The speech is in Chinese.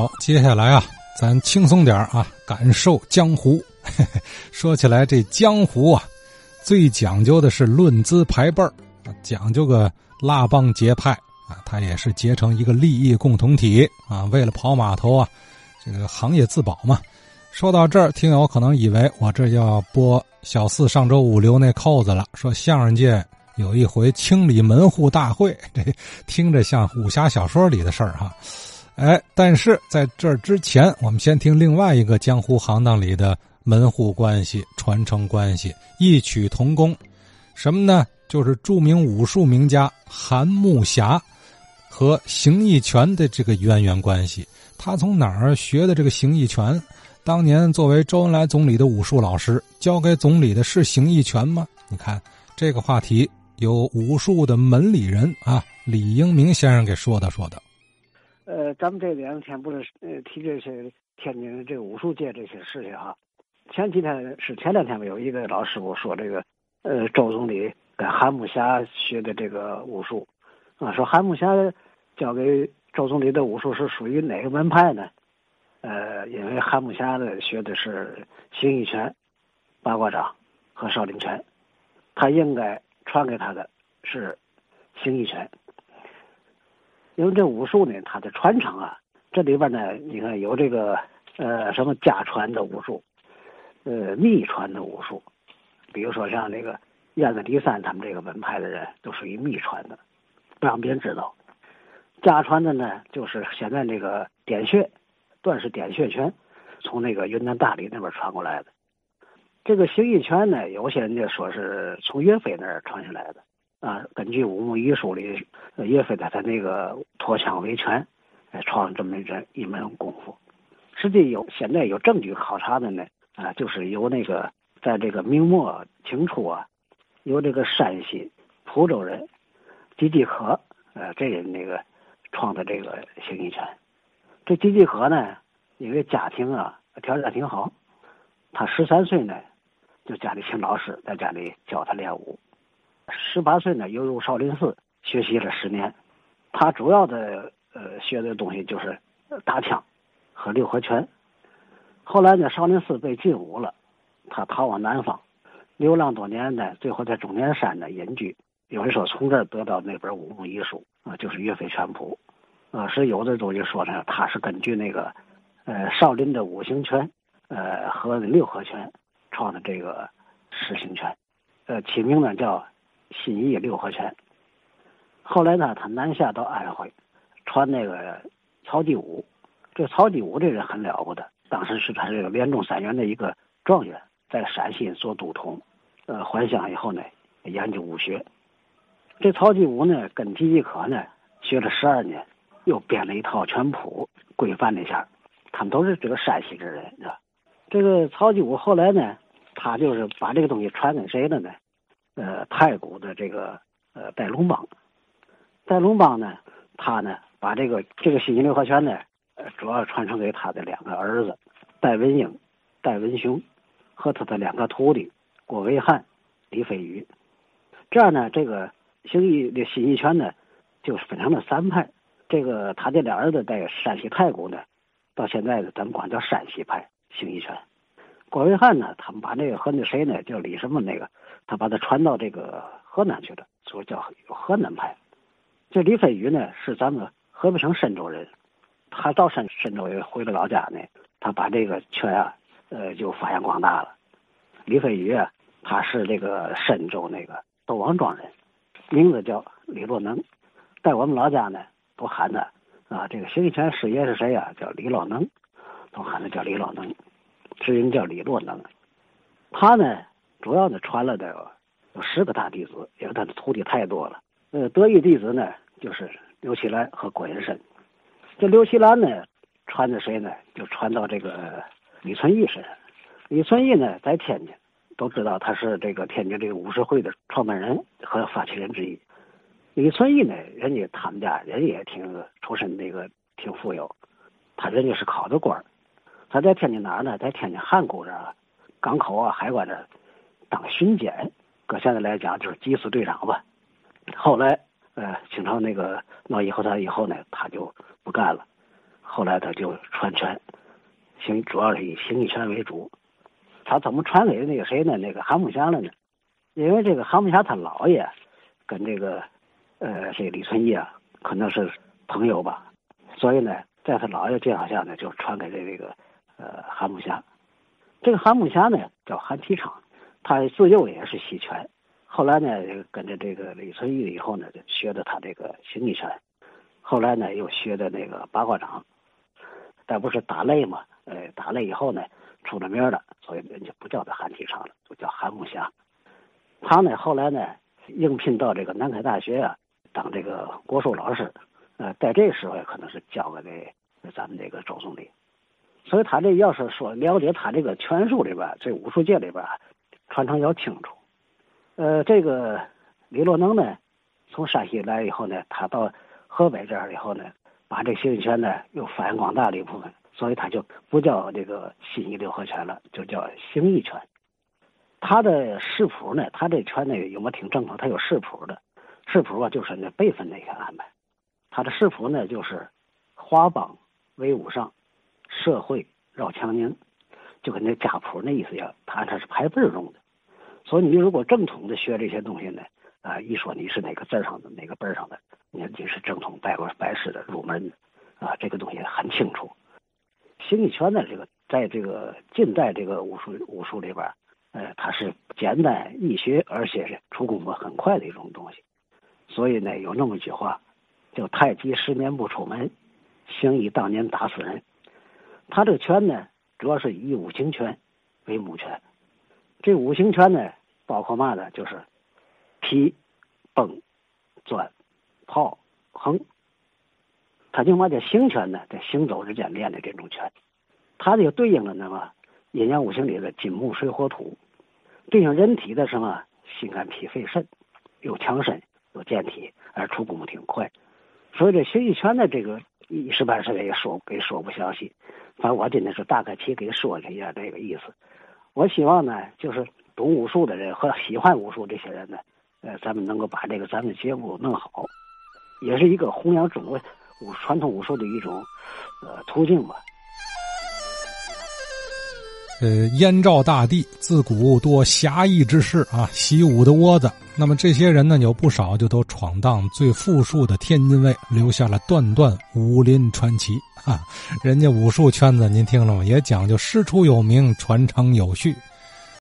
好，接下来啊，咱轻松点啊，感受江湖。说起来，这江湖啊，最讲究的是论资排辈儿，讲究个拉帮结派啊，它也是结成一个利益共同体啊。为了跑码头啊，这个行业自保嘛。说到这儿，听友可能以为我这要播小四上周五留那扣子了，说相声界有一回清理门户大会，这听着像武侠小说里的事儿哈。哎，但是在这之前，我们先听另外一个江湖行当里的门户关系、传承关系，异曲同工。什么呢？就是著名武术名家韩木侠和形意拳的这个渊源关系。他从哪儿学的这个形意拳？当年作为周恩来总理的武术老师，教给总理的是形意拳吗？你看这个话题，由武术的门里人啊李英明先生给说道说道。呃，咱们这两天不是呃提这些天津这个武术界这些事情哈。前几天是前两天吧，有一个老师傅说这个，呃，周总理跟韩木侠学的这个武术，啊，说韩木侠教给周总理的武术是属于哪个门派呢？呃，因为韩木侠的学的是形意拳、八卦掌和少林拳，他应该传给他的是形意拳。因为这武术呢，它的传承啊，这里边呢，你看有这个呃什么家传的武术，呃秘传的武术，比如说像那个燕子第三他们这个门派的人都属于秘传的，不让别人知道。家传的呢，就是现在这个点穴，段氏点穴拳，从那个云南大理那边传过来的。这个形意拳呢，有些人家说是从岳飞那儿传下来的。啊，根据武穆遗书里，岳飞的他那个脱枪维权，哎，创这么这一门功夫。实际有现在有证据考察的呢，啊，就是由那个在这个明末清初啊，由这个山西蒲州人季继可，呃，这人那个创的这个形意拳。这季继可呢，因为家庭啊条件挺好，他十三岁呢，就家里请老师在家里教他练武。十八岁呢，又入少林寺学习了十年。他主要的呃学的东西就是打枪和六合拳。后来呢，少林寺被禁武了，他逃往南方，流浪多年呢，最后在终年山呢隐居。有人说从这儿得到那本武功遗书啊，就是《岳飞全谱》啊，是有的东西说呢，他是根据那个呃少林的五行拳呃和六合拳创的这个十形拳，呃起名呢叫。新义六合拳。后来呢，他南下到安徽，传那个曹继武。这曹继武这人很了不得，当时是他这个连中三元的一个状元，在陕西做都统。呃，还乡以后呢，研究武学。这曹继武呢，跟季继可呢学了十二年，又编了一套拳谱，规范了一下。他们都是这个山西之人，是吧？这个曹继武后来呢，他就是把这个东西传给谁了呢？呃，太古的这个呃戴龙邦，戴龙邦呢，他呢把这个这个新型六合拳呢，呃，主要传承给他的两个儿子戴文英、戴文雄和他的两个徒弟郭维汉、李飞宇。这样呢，这个形意的新意拳呢，就分成了三派。这个他这俩儿子在山西太谷呢，到现在呢，咱们管叫山西派形意拳。郭维汉呢，他们把那个和那谁呢，叫李什么那个。他把他传到这个河南去了，所以叫河南派。这李飞宇呢是咱们河北省深州人，他到深深州也回了老家呢，他把这个拳啊，呃，就发扬光大了。李飞宇啊，他是这个深州那个窦王庄人，名字叫李洛能，在我们老家呢都喊他啊，这个形意拳师爷是谁呀？叫李洛能，都喊他叫李洛能，实人叫李洛能。他呢。主要呢传了的有十个大弟子，因为他的徒弟太多了。呃，得意弟子呢就是刘奇兰和郭延生。这刘奇兰呢传的谁呢？就传到这个李存义身上。李存义呢在天津，都知道他是这个天津这个武术会的创办人和发起人之一。李存义呢，人家他们家人也挺出身那个挺富有，他人家是考的官儿他在天津哪儿呢？在天津汉沽这儿，港口啊，海关这儿。当巡检，搁现在来讲就是缉私队长吧。后来，呃，清朝那个闹以后他以后呢，他就不干了。后来他就传拳，行主要是以形意拳为主。他怎么传给那个谁呢？那个韩木祥了呢？因为这个韩木祥他姥爷跟这个呃这李存义啊，可能是朋友吧，所以呢，在他姥爷介绍下呢，就传给了这个呃韩木侠。这个韩木侠呢叫韩提昌，他自幼也是习拳，后来呢跟着这个李存义以后呢，就学的他这个形意拳，后来呢又学的那个八卦掌，但不是打擂嘛？呃，打擂以后呢。出了名了，所以人家不叫他韩提昌了，就叫韩木侠。他呢，后来呢，应聘到这个南开大学啊，当这个国术老师。呃，在这时候可能是教给这咱们这个周总理。所以他这要是说了解他这个拳术里边，这武术界里边传承要清楚。呃，这个李洛能呢，从山西来以后呢，他到河北这儿以后呢，把这形意拳呢又发扬光大了一部分。所以他就不叫这个新义六合拳了，就叫形意拳。他的视谱呢，他这拳呢有没挺正统？他有视谱的，视谱啊就是那辈分那个安排。他的视谱呢就是华邦为武上，社会绕枪宁，就跟那家谱那意思一样。他他是排辈儿用的。所以你如果正统的学这些东西呢，啊，一说你是哪个字上的哪个辈儿上的，你你是正统拜过拜师的入门的，啊，这个东西很清楚。形意拳呢，这个在这个近代这个武术武术里边，呃，它是简单易学，而且是出功夫很快的一种东西。所以呢，有那么一句话，叫“太极十年不出门，形意当年打死人”。他这个拳呢，主要是以五行拳为母拳。这五行拳呢，包括嘛呢？就是劈、蹦、钻、炮、横。他就嘛叫行拳呢，在行走之间练的这种拳，它就对应了那么阴阳五行里的金木水火土，对应人体的什么心肝脾肺肾，又强身又健体，而出功挺快。所以这学习圈的这个一时半时的也说给说不详细，反正我今天是大概其给说了一下这个意思。我希望呢，就是懂武术的人和喜欢武术这些人呢，呃，咱们能够把这个咱们节目弄好，也是一个弘扬中国。武传统武术的一种呃途径吧。呃，燕赵大地自古多侠义之士啊，习武的窝子。那么这些人呢，有不少就都闯荡最富庶的天津卫，留下了段段武林传奇啊。人家武术圈子，您听了吗？也讲究师出有名，传承有序。